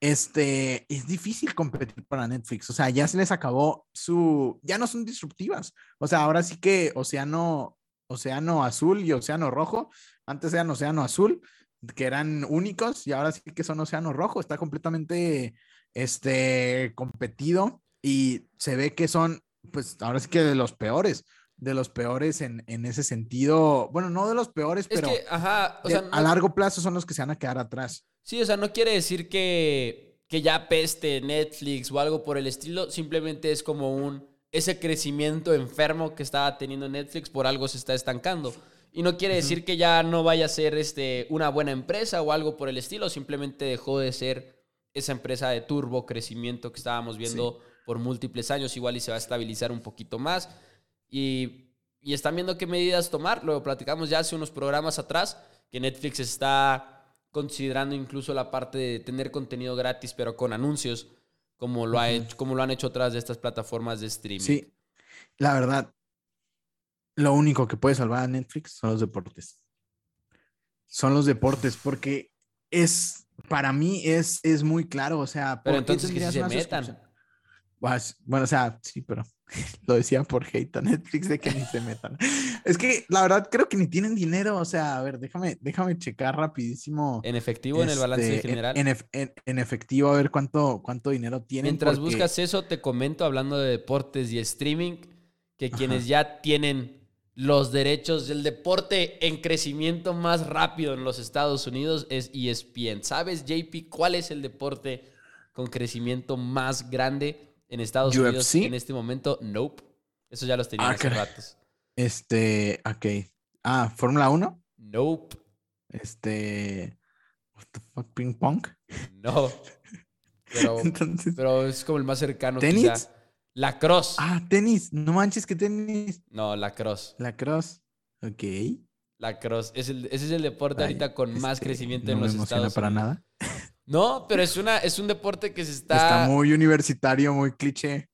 Este, es difícil competir para Netflix, o sea, ya se les acabó su, ya no son disruptivas, o sea, ahora sí que Océano, Océano Azul y Océano Rojo, antes eran Océano Azul, que eran únicos y ahora sí que son Océano Rojo, está completamente, este, competido y se ve que son, pues, ahora sí que de los peores, de los peores en, en ese sentido, bueno, no de los peores, Es pero que, ajá, o de- sea, a largo plazo son los que se van a quedar atrás. Sí, o sea, no quiere decir que, que ya peste Netflix o algo por el estilo. Simplemente es como un. Ese crecimiento enfermo que estaba teniendo Netflix por algo se está estancando. Y no quiere decir que ya no vaya a ser este, una buena empresa o algo por el estilo. Simplemente dejó de ser esa empresa de turbo crecimiento que estábamos viendo por múltiples años. Igual y se va a estabilizar un poquito más. Y, y están viendo qué medidas tomar. Lo platicamos ya hace unos programas atrás, que Netflix está considerando incluso la parte de tener contenido gratis, pero con anuncios, como lo, ha hecho, como lo han hecho otras de estas plataformas de streaming. Sí, la verdad, lo único que puede salvar a Netflix son los deportes. Son los deportes, porque es, para mí es, es muy claro, o sea, Pero ¿por qué entonces que se metan. Bueno, o sea, sí, pero [laughs] lo decía por hate a Netflix de que ni se metan. [laughs] Es que la verdad creo que ni tienen dinero, o sea, a ver, déjame, déjame checar rapidísimo. En efectivo, en el balance este, en- general. En, en- en efectivo, a ver cuánto, cuánto dinero tienen. Mientras porque- buscas eso, te comento, hablando de deportes y streaming, que Ajá. quienes ya tienen los derechos del deporte en crecimiento más rápido en los Estados Unidos es ESPN. ¿Sabes, JP, cuál es el deporte con crecimiento más grande en Estados Unidos en este momento? Nope. Eso ya los tenían Ah, hace ratos. Este, ok. Ah, Fórmula 1. Nope. Este. What the fuck, ping pong. No. Pero, [laughs] Entonces. pero es como el más cercano ¿Tenis? quizá. Lacrosse. Ah, tenis. No manches que tenis. No, lacrosse. La cross. Ok. Lacrosse. Es el, ese es el deporte Ay, ahorita con más este, crecimiento no en me los emociona Estados para Unidos. nada. [laughs] No, pero es, una, es un deporte que se está... Está muy universitario, muy cliché.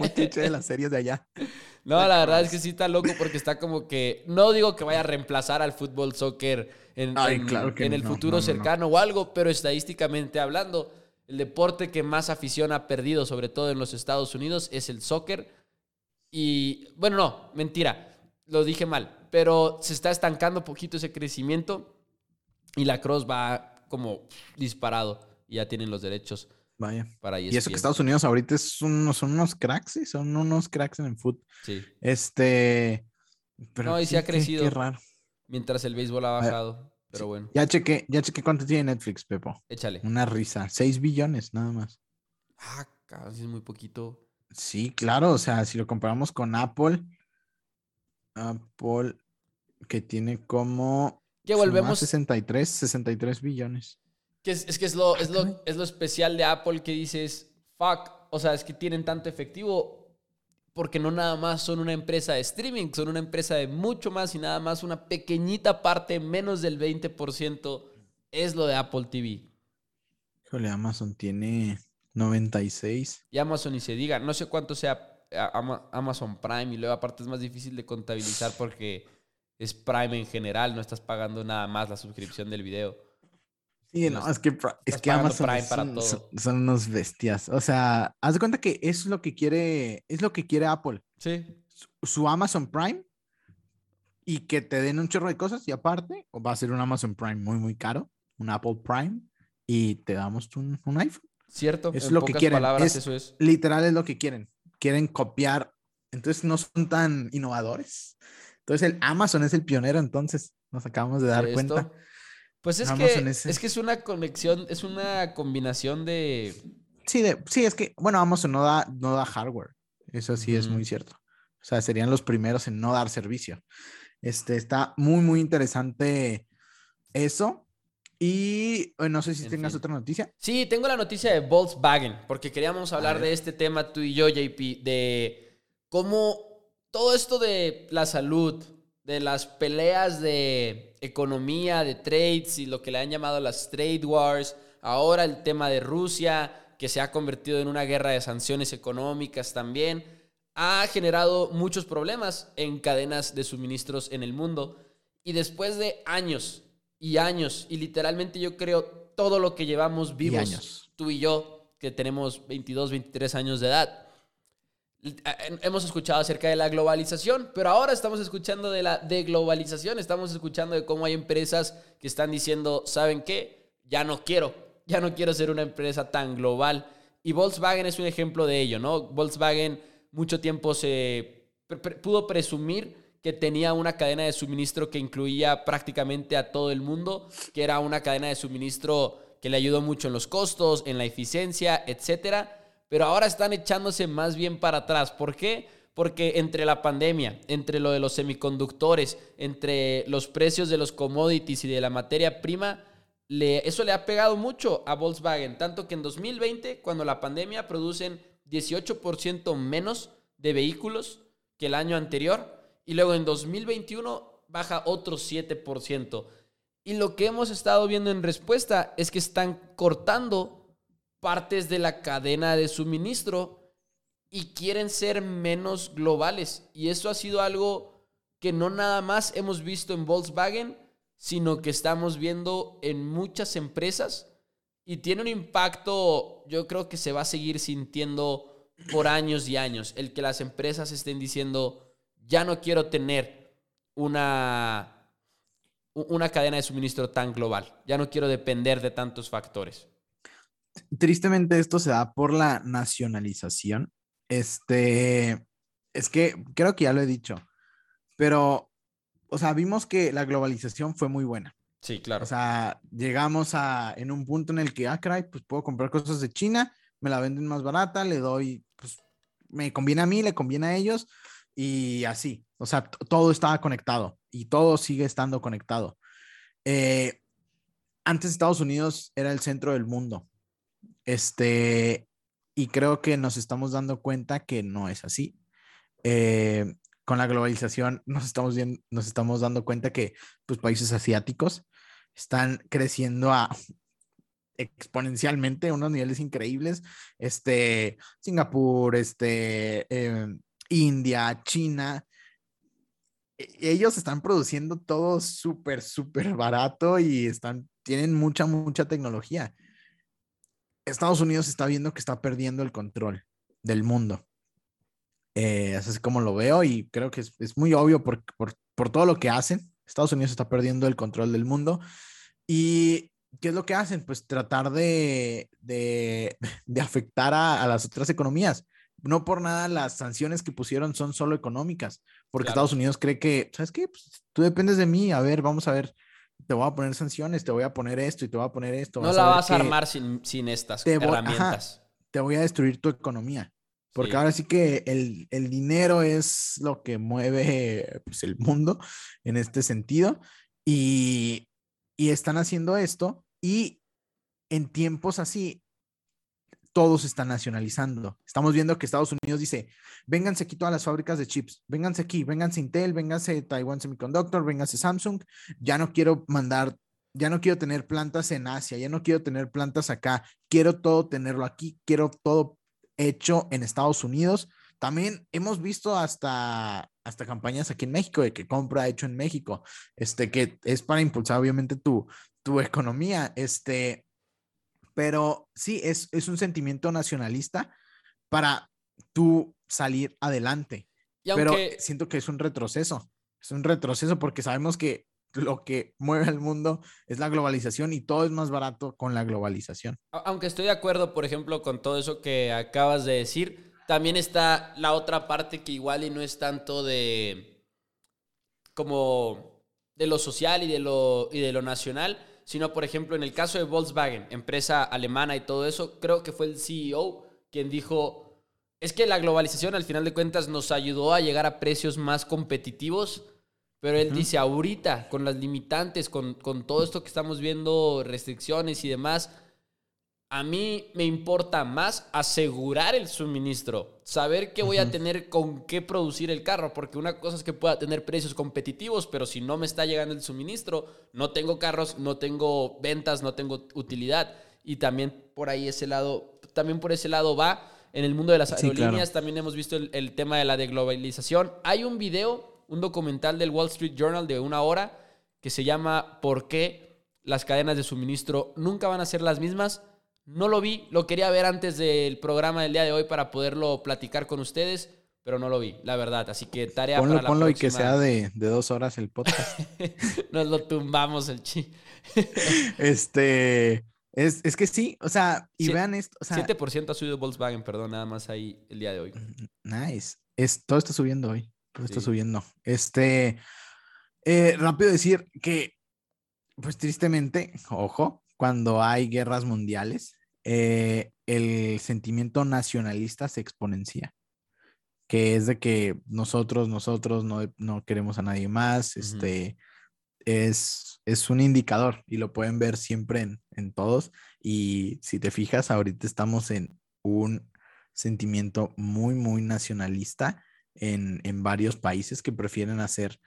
Muy cliché de las series de allá. [laughs] No, la verdad es que sí está loco porque está como que... No digo que vaya a reemplazar al fútbol, soccer en, Ay, en- claro que en el no, futuro no, no, no. cercano o algo, pero estadísticamente hablando, el deporte que más afición ha perdido, sobre todo en los Estados Unidos, es el soccer. Y bueno, no, mentira, lo dije mal, pero se está estancando poquito ese crecimiento y la cross va como disparado y ya tienen los derechos Vaya. para E Y eso que ESPN. Estados Unidos ahorita es unos, son unos cracks, sí, son unos cracks en el fútbol. Sí, Este. Pero No, y sí ha qué- crecido. Qué raro. mientras el béisbol ha bajado, pero Sí. bueno, Ya chequé, ya chequé cuánto tiene Netflix, Pepo. échale. Una risa. 6 billones, nada más. Ah, sí es muy poquito. Sí, claro, o sea, si lo comparamos con Apple, Apple que tiene como Que volvemos 63, 63 billones. Que es, es que es lo, es, lo, es lo especial de Apple que dices, fuck, o sea, es que tienen tanto efectivo porque no nada más son una empresa de streaming, son una empresa de mucho más y nada más una pequeñita parte, menos del 20%, es lo de Apple TV. Híjole, Amazon tiene 96. Y Amazon ni se diga, no sé cuánto sea Amazon Prime y luego aparte es más difícil de contabilizar porque es Prime en general, no estás pagando nada más la suscripción del video. Sí, No, no, es que, es que Amazon Prime para todo. son, son unos bestias. O sea, haz de cuenta que es lo que quiere, es lo que quiere Apple. Sí. Su, su Amazon Prime y que te den un chorro de cosas y aparte o va a ser un Amazon Prime muy, muy caro, un Apple Prime y te damos un, un iPhone. Cierto, Es en lo que quieren, palabras es- eso es. literal es lo que quieren. Quieren copiar. Entonces no son tan innovadores. Entonces el Amazon es el pionero, entonces nos acabamos de dar de cuenta. Pues es Amazon que, es- es que es una conexión, es una combinación de... Sí, de, sí, es que, bueno, Amazon no da, no da hardware. Eso sí es muy cierto. O sea, serían los primeros en no dar servicio. Este, está muy, muy interesante eso. Y no sé si tengas otra noticia. Sí, tengo la noticia de Volkswagen, porque queríamos hablar de este tema tú y yo, JP, de cómo todo esto de la salud, de las peleas de economía, de trades y lo que le han llamado las trade wars, ahora el tema de Rusia, que se ha convertido en una guerra de sanciones económicas también, ha generado muchos problemas en cadenas de suministros en el mundo. Y después de años y años, y literalmente yo creo todo lo que llevamos vivos, tú y yo, que tenemos 22, 23 años de edad, hemos escuchado acerca de la globalización, pero ahora estamos escuchando de la deglobalización, estamos escuchando de cómo hay empresas que están diciendo, ¿saben qué? Ya no quiero, ya no quiero ser una empresa tan global. Y Volkswagen es un ejemplo de ello, ¿no? Volkswagen mucho tiempo se pudo presumir que tenía una cadena de suministro que incluía prácticamente a todo el mundo, que era una cadena de suministro que le ayudó mucho en los costos, en la eficiencia, etcétera. Pero ahora están echándose más bien para atrás. ¿Por qué? Porque entre la pandemia, entre lo de los semiconductores, entre los precios de los commodities y de la materia prima, le, eso le ha pegado mucho a Volkswagen. Tanto que en 2020, cuando la pandemia producen 18% menos de vehículos que el año anterior y luego en 2021 baja otro 7%. Y lo que hemos estado viendo en respuesta es que están cortando partes de la cadena de suministro y quieren ser menos globales. Y eso ha sido algo que no nada más hemos visto en Volkswagen, sino que estamos viendo en muchas empresas y tiene un impacto, yo creo que se va a seguir sintiendo por años y años. El que las empresas estén diciendo, ya no quiero tener una, una cadena de suministro tan global, ya no quiero depender de tantos factores. Tristemente esto se da por la nacionalización. Este, es que creo que ya lo he dicho, pero, o sea, vimos que la globalización fue muy buena. Sí, claro. O sea, llegamos a en un punto en el que, ah, caray, pues puedo comprar cosas de China, me la venden más barata, le doy, pues me conviene a mí, le conviene a ellos y así. O sea, todo estaba conectado y todo sigue estando conectado. Eh, antes Estados Unidos era el centro del mundo. Este, y creo que nos estamos dando cuenta que no es así. Eh, con la globalización [laughs] nos estamos, nos estamos dando cuenta que pues, países asiáticos están creciendo a [laughs] exponencialmente, unos niveles increíbles. Este, Singapur, este, em, India, China, e, ellos están produciendo todo súper, súper barato y están, tienen mucha, mucha tecnología. Estados Unidos está viendo que está perdiendo el control del mundo. Eh, así es como lo veo y creo que es, es muy obvio por, por, por, todo lo que hacen. Estados Unidos está perdiendo el control del mundo. ¿Y qué es lo que hacen? Pues tratar de, de, de afectar a, a, las otras economías. No por nada las sanciones que pusieron son solo económicas, porque claro. Estados Unidos cree que, ¿sabes qué? Pues, tú dependes de mí, a ver, vamos a ver, te voy a poner sanciones, te voy a poner esto y te voy a poner esto. No vas la vas a armar sin, sin estas te herramientas. Ajá, te voy a destruir tu economía. Porque sí. ahora sí que el, el, dinero es lo que mueve pues, el mundo en este sentido. Y, y están haciendo esto y en tiempos así, todos están nacionalizando. Estamos viendo que Estados Unidos dice, vénganse aquí todas las fábricas de chips, vénganse aquí, vénganse Intel, vénganse Taiwan Semiconductor, vénganse Samsung, ya no quiero mandar, ya no quiero tener plantas en Asia, ya no quiero tener plantas acá, quiero todo tenerlo aquí, quiero todo hecho en Estados Unidos. También hemos visto hasta, hasta campañas aquí en México de que compra hecho en México, este, que es para impulsar obviamente tu, tu economía, este, pero sí, es, es un sentimiento nacionalista para tú salir adelante. Pero siento que es un retroceso, es un retroceso porque sabemos que lo que mueve al mundo es la globalización y todo es más barato con la globalización. Aunque estoy de acuerdo, por ejemplo, con todo eso que acabas de decir, también está la otra parte que igual y no es tanto de como de lo social y de lo, y de lo nacional, sino por ejemplo en el caso de Volkswagen, empresa alemana y todo eso, creo que fue el CEO quien dijo, es que la globalización al final de cuentas nos ayudó a llegar a precios más competitivos, pero él dice ahorita, con las limitantes, con, con todo esto que estamos viendo, restricciones y demás, a mí me importa más asegurar el suministro, saber que voy a tener con qué producir el carro, porque una cosa es que pueda tener precios competitivos, pero si no me está llegando el suministro, no tengo carros, no tengo ventas, no tengo utilidad. Y también por ahí ese lado, también por ese lado va. En el mundo de las aerolíneas también hemos visto el, el tema de la deglobalización. Hay un video, un documental del Wall Street Journal de una hora que se llama ¿Por qué las cadenas de suministro nunca van a ser las mismas? No lo vi, lo quería ver antes del programa del día de hoy para poderlo platicar con ustedes, pero no lo vi, la verdad. Así que tarea ponlo, para la ponlo próxima. y que sea de, de, dos horas el podcast. [laughs] Nos lo tumbamos el chi. [laughs] este, es, es, que sí, o sea, y Sie vean esto. O sea, 7% ha subido Volkswagen, perdón, nada más ahí el día de hoy. Nice. Es, todo está subiendo hoy, todo Sí. está subiendo. Este, eh, rápido decir que, pues tristemente, ojo, cuando hay guerras mundiales, eh, el sentimiento nacionalista se exponencia, que es de que nosotros, nosotros no, no queremos a nadie más, Ujú. este, es, es un indicador y lo pueden ver siempre en, en todos. Y si te fijas, ahorita estamos en un sentimiento muy, muy nacionalista en, en varios países que prefieren hacer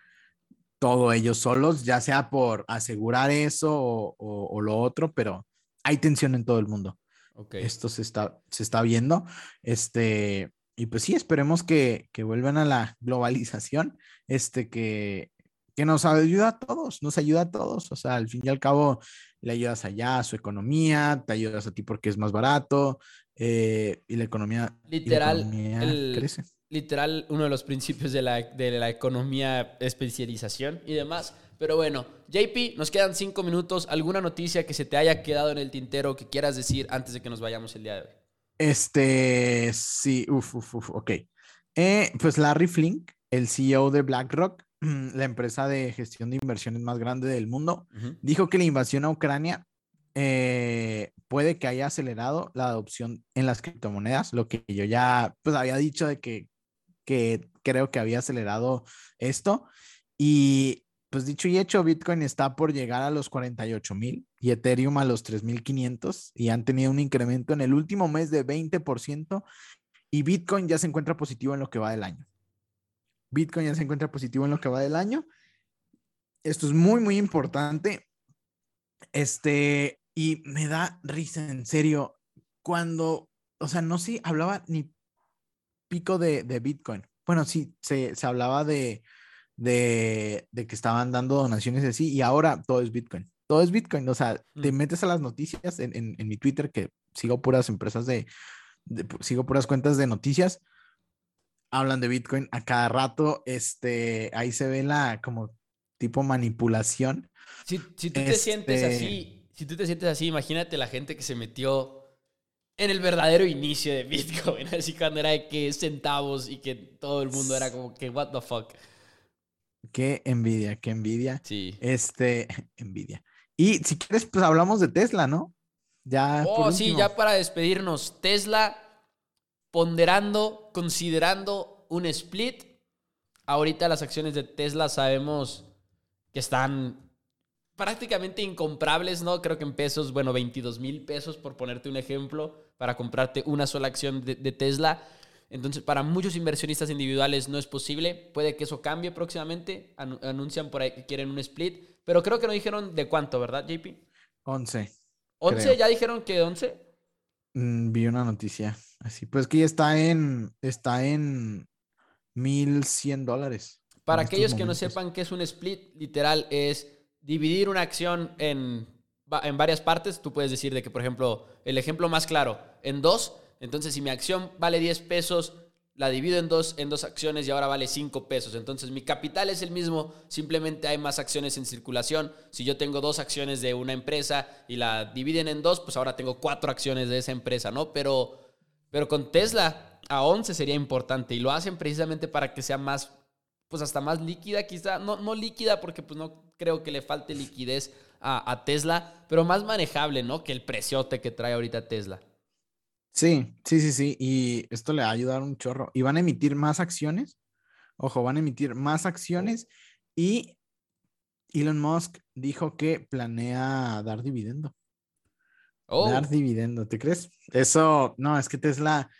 todo ellos solos, ya sea por asegurar eso o, o- o lo otro, pero hay tensión en todo el mundo. Ok. Esto se está, se está viendo. Este, y pues sí, esperemos que, que vuelvan a la globalización, este, que, que nos ayuda a todos, nos ayuda a todos. O sea, al fin y al cabo, le ayudas allá a su economía, te ayudas a ti porque es más barato, eh, y la economía, la Literal, economía el- crece. Literal uno de los principios de la, de la economía, especialización y demás. Pero bueno, JP, nos quedan cinco minutos. ¿Alguna noticia que se te haya quedado en el tintero que quieras decir antes de que nos vayamos el día de hoy? Este, sí, uf, uf, uf, ok. Eh, pues Larry Flink, el CEO de BlackRock, [clears throat] la empresa de gestión de inversiones más grande del mundo, dijo que la invasión a Ucrania eh, puede que haya acelerado la adopción en las criptomonedas, lo que yo ya pues había dicho de que, que creo que había acelerado esto. Y pues dicho y hecho, Bitcoin está por llegar a los 48 mil y Ethereum a los 3500 y han tenido un incremento en el último mes de 20% y Bitcoin ya se encuentra positivo en lo que va del año. Bitcoin ya se encuentra positivo en lo que va del año. Esto es muy, muy importante. Este, y me da risa, en serio, cuando, o sea, no se hablaba ni pico de, de Bitcoin. Bueno, sí, se, se hablaba de, de, de que estaban dando donaciones así y ahora todo es Bitcoin. Todo es Bitcoin. O sea, te Mm. metes a las noticias en, en, en mi Twitter, que sigo puras empresas de, de- sigo puras cuentas de noticias, hablan de Bitcoin a cada rato. Este, ahí se ve la como tipo manipulación. Si, si tú te sientes Este- así, si tú te sientes así, imagínate la gente que se metió en el verdadero inicio de Bitcoin, [laughs] así cuando era de que centavos y que todo el mundo era como que, what the fuck. Qué envidia, qué envidia. Sí. Este, [laughs] envidia. Y si quieres, pues hablamos de Tesla, ¿no? Ya. Oh, sí, ya para despedirnos. Tesla ponderando, considerando un split. Ahorita las acciones de Tesla sabemos que están prácticamente incomprables, ¿no? Creo que en pesos, bueno, 22 mil pesos por ponerte un ejemplo, para comprarte una sola acción de, de Tesla. Entonces, para muchos inversionistas individuales no es posible. Puede que eso cambie próximamente. Anu- anuncian por ahí que quieren un split. Pero creo que no dijeron de cuánto, ¿verdad, JP? 11. ¿11? Creo. ¿Ya dijeron que 11? Mm, vi una noticia. Así, pues que ya está en, está en 1100 dólares. Para aquellos que no sepan qué es un split, literal es dividir una acción en, en varias partes. Tú puedes decir de que, por ejemplo, el ejemplo más claro, en dos. Entonces, si mi acción vale 10 pesos, la divido en dos, en dos acciones y ahora vale 5 pesos. Entonces, mi capital es el mismo, simplemente hay más acciones en circulación. Si yo tengo dos acciones de una empresa y la dividen en dos, pues ahora tengo cuatro acciones de esa empresa, ¿no? Pero, pero con Tesla a 11 sería importante y lo hacen precisamente para que sea más pues hasta más líquida quizá, no, no líquida porque pues no creo que le falte liquidez a, a Tesla, pero más manejable, ¿no? Que el preciote que trae ahorita Tesla. Sí, sí, sí, sí. Y esto le va a ayudar un chorro. Y van a emitir más acciones. Ojo, van a emitir más acciones. Y Elon Musk dijo que planea dar dividendo. Oh, Dar dividendo, ¿te crees? Eso, no, es que Tesla.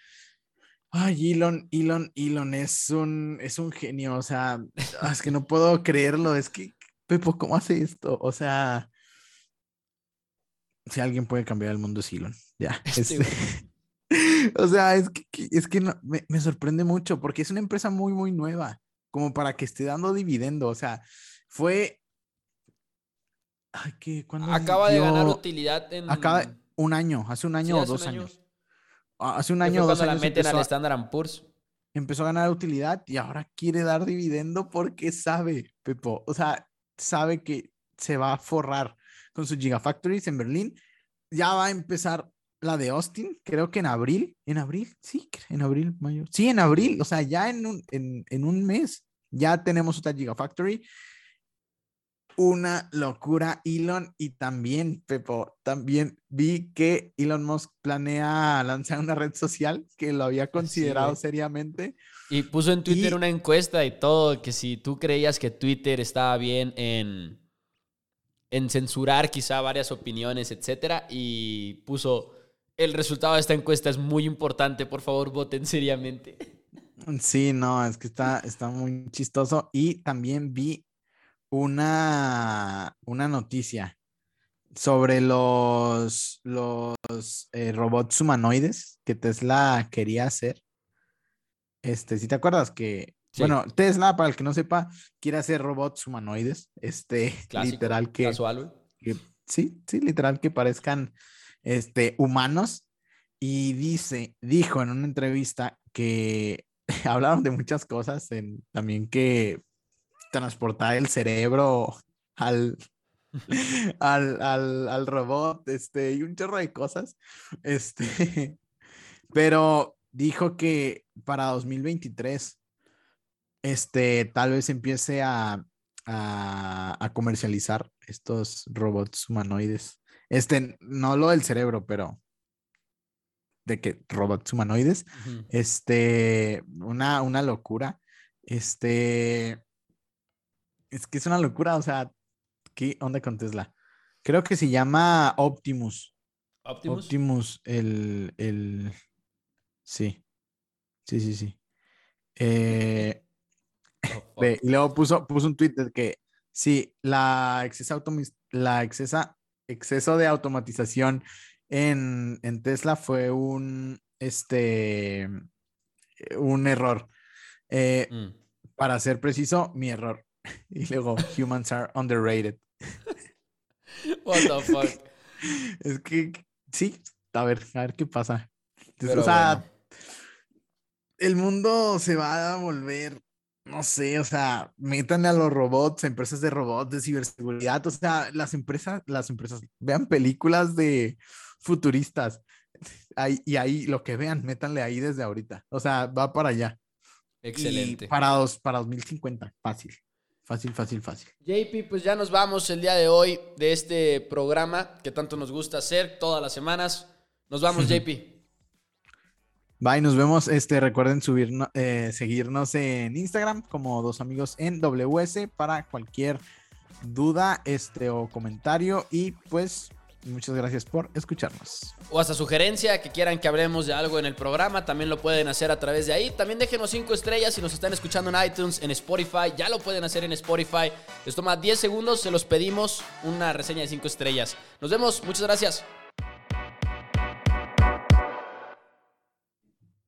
Ay, Elon, Elon, Elon es un, es un genio. O sea, es que no puedo creerlo. Es que, Pepo, ¿cómo hace esto? O sea, si alguien puede cambiar el mundo es Elon. Ya. [laughs] Este este-. [laughs] O sea, es que, es que no- me, me sorprende mucho porque es una empresa muy, muy nueva, como para que esté dando dividendo. O sea, fue. Ay, ¿qué? ¿Cuándo acaba de ganar utilidad en. Acaba un año, hace un Sí, año o dos año. años. Ah, Hace un año o dos cuando la años meten empezó al a, Standard Poor's. empezó a ganar utilidad y ahora quiere dar dividendo porque sabe, Pepo, o sea, sabe que se va a forrar con sus Gigafactories en Berlín. Ya va a empezar la de Austin, creo que en abril, en abril, sí, en abril, mayo. Sí, en abril, o sea, ya en un, en, en un mes ya tenemos otra Gigafactory. Una locura, Elon, y también, Pepo, también vi que Elon Musk planea lanzar una red social que lo había considerado seriamente. Y puso en Twitter Y- una encuesta y todo, que si tú creías que Twitter estaba bien en, en censurar quizá varias opiniones, etcétera, y puso, el resultado de esta encuesta es muy importante, por favor voten seriamente. Sí, no, es que está, está muy chistoso. Y también vi una, una noticia sobre los, los eh, robots humanoides que Tesla quería hacer. Este, si te acuerdas que, Sí. bueno, Tesla, para el que no sepa, quiere hacer robots humanoides. Este, [laughs] Clásico, literal que, casual, que- sí, sí, literal que parezcan este, humanos. Y dice, dijo en una entrevista que [laughs] hablaron de muchas cosas, en, también que transportar el cerebro al, [laughs] al, al, al robot, este, y un chorro de cosas. Este, [laughs] pero dijo que para 2023, este, tal vez empiece a, a, a comercializar estos robots humanoides. Este, no lo del cerebro, pero de que robots humanoides. Este, una, una locura. Este, es que es una locura, o sea, ¿qué onda con Tesla? Creo que se llama Optimus. Optimus. Optimus, el, el, sí, sí, sí, sí. Eh, [laughs] [laughs] Oh, y luego puso, puso un tweet de que sí, la excesa automis- la excesa, exceso de automatización en, en Tesla fue un, este, un error. Eh, Mm. para ser preciso, mi error. [laughs] Y luego, humans are underrated. [laughs] What the fuck. [laughs] Es que sí, a ver, a ver qué pasa. Entonces, o sea, bueno. el mundo se va a volver, no sé, o sea, métanle a los robots, a empresas de robots, de ciberseguridad, o sea, las empresas, las empresas, vean películas de futuristas. Ahí, y ahí lo que vean, métanle ahí desde ahorita. O sea, va para allá. Y Excelente. para, dos, para 2050, fácil. Fácil, fácil, fácil. JP, pues ya nos vamos el día de hoy de este programa que tanto nos gusta hacer todas las semanas. Nos vamos, [laughs] JP. Bye, nos vemos. Este, recuerden subirnos, eh, seguirnos en Instagram como dos amigos en WS para cualquier duda este, o comentario. Y pues, muchas gracias por escucharnos. O hasta sugerencia que quieran que hablemos de algo en el programa, también lo pueden hacer a través de ahí. También déjenos 5 estrellas si nos están escuchando en iTunes, en Spotify. Ya lo pueden hacer en Spotify. Les toma 10 segundos, se los pedimos una reseña de 5 estrellas. Nos vemos, muchas gracias.